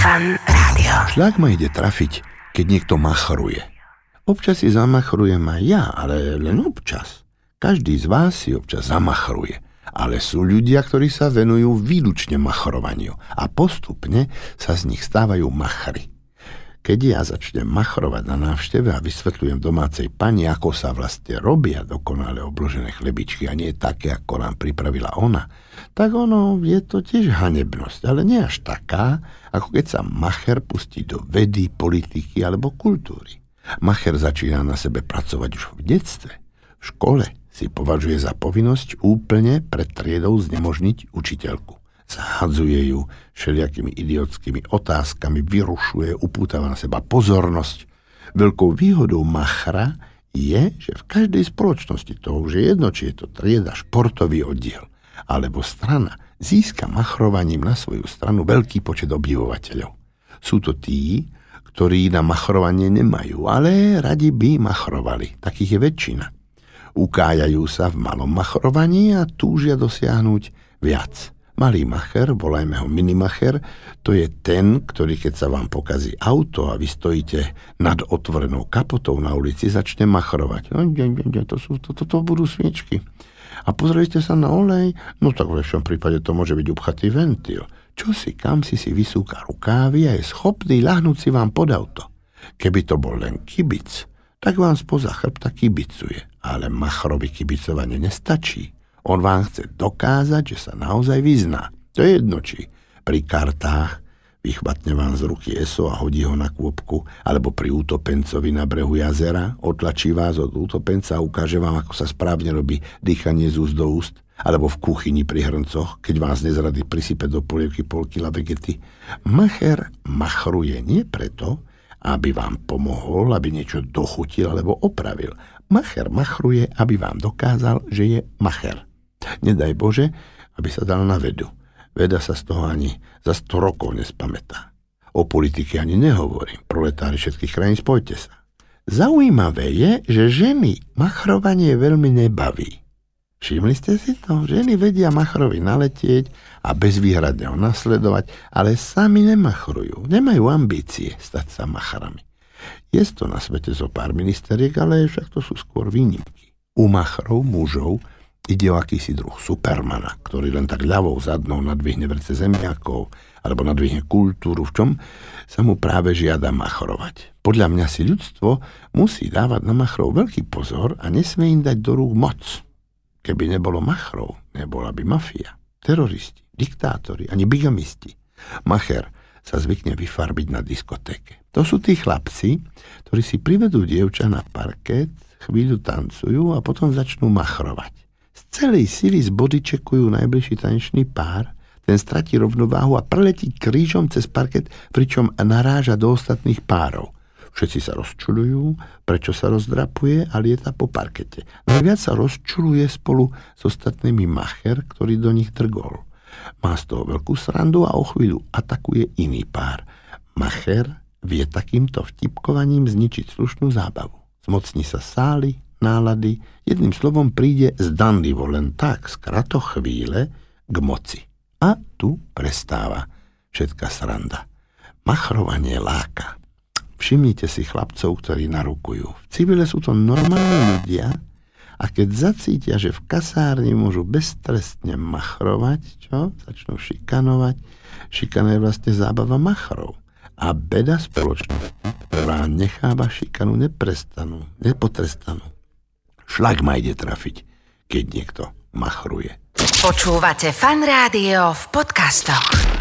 Fan Rádio. Šľak ma ide trafiť, keď niekto machruje. Občas si zamachrujem aj ja, ale len občas. Každý z vás si občas zamachruje. Ale sú ľudia, ktorí sa venujú výlučne machrovaniu a postupne sa z nich stávajú machry. Keď ja začnem machrovať na návšteve a vysvetľujem domácej pani, ako sa vlastne robia dokonale obložené chlebičky a nie také, ako nám pripravila ona, tak ono je to tiež hanebnosť, ale nie až taká, ako keď sa macher pustí do vedy, politiky alebo kultúry. Macher začína na sebe pracovať už v detstve. V škole si považuje za povinnosť úplne pred triedou znemožniť učiteľku. Zahadzuje ju všelijakými idiotskými otázkami, vyrušuje, upútava na seba pozornosť. Veľkou výhodou machra je, že v každej spoločnosti, to už je jedno, či je to trieda, športový oddiel, alebo strana, získa machrovaním na svoju stranu veľký počet obdivovateľov. Sú to tí, ktorí na machrovanie nemajú, ale radi by machrovali. Takých je väčšina. Ukájajú sa v malom machrovaní a túžia dosiahnuť viac. Malý macher, volajme ho minimacher, to je ten, ktorý keď sa vám pokazí auto a vy stojíte nad otvorenou kapotou na ulici, začne machrovať. No, to, sú, to, to, to budú sviečky. A pozriete sa na olej, no tak v lepšom prípade to môže byť upchatý ventil. Čo si, kam si si vysúka rukávy a je schopný ľahnúť si vám pod auto. Keby to bol len kibic, tak vám spoza chrbta kibicuje. Ale machrovi kibicovanie nestačí. On vám chce dokázať, že sa naozaj vyzná. To je jedno, či pri kartách vychvatne vám z ruky eso a hodí ho na kôpku, alebo pri útopencovi na brehu jazera, otlačí vás od útopenca a ukáže vám, ako sa správne robí dýchanie z úst do úst, alebo v kuchyni pri hrncoch, keď vás nezrady prisype do polievky pol kila vegety. Macher machruje nie preto, aby vám pomohol, aby niečo dochutil alebo opravil. Macher machruje, aby vám dokázal, že je macher. Nedaj Bože, aby sa dal na vedu. Veda sa z toho ani za 100 rokov nespamätá. O politike ani nehovorím. Proletári všetkých krajín, spojte sa. Zaujímavé je, že ženy machrovanie veľmi nebaví. Všimli ste si to? Ženy vedia machrovi naletieť a bezvýhradne ho nasledovať, ale sami nemachrujú. Nemajú ambície stať sa machrami. Je to na svete zo pár ministeriek, ale však to sú skôr výnimky. U machrov, mužov, Ide o akýsi druh supermana, ktorý len tak ľavou zadnou nadvihne vrce zemiakov alebo nadvihne kultúru, v čom sa mu práve žiada machrovať. Podľa mňa si ľudstvo musí dávať na machrov veľký pozor a nesmie im dať do rúk moc. Keby nebolo machrov, nebola by mafia, teroristi, diktátori, ani bigamisti. Macher sa zvykne vyfarbiť na diskotéke. To sú tí chlapci, ktorí si privedú dievča na parket, chvíľu tancujú a potom začnú machrovať celej sily zbodyčekujú najbližší tanečný pár, ten stratí rovnováhu a preletí krížom cez parket, pričom naráža do ostatných párov. Všetci sa rozčulujú, prečo sa rozdrapuje a lieta po parkete. Najviac sa rozčuluje spolu s ostatnými macher, ktorý do nich drgol. Má z toho veľkú srandu a o chvíľu atakuje iný pár. Macher vie takýmto vtipkovaním zničiť slušnú zábavu. Zmocní sa sály, nálady, jedným slovom príde zdanlivo len tak z kratochvíle k moci. A tu prestáva všetka sranda. Machrovanie láka. Všimnite si chlapcov, ktorí narukujú. V civile sú to normálni ľudia a keď zacítia, že v kasárni môžu beztrestne machrovať, čo? Začnú šikanovať. Šikana je vlastne zábava machrov. A beda spoločnosti, ktorá necháva šikanu neprestanú, nepotrestanú. Šlak ma ide trafiť, keď niekto machruje. Počúvate fan rádio v podcastoch.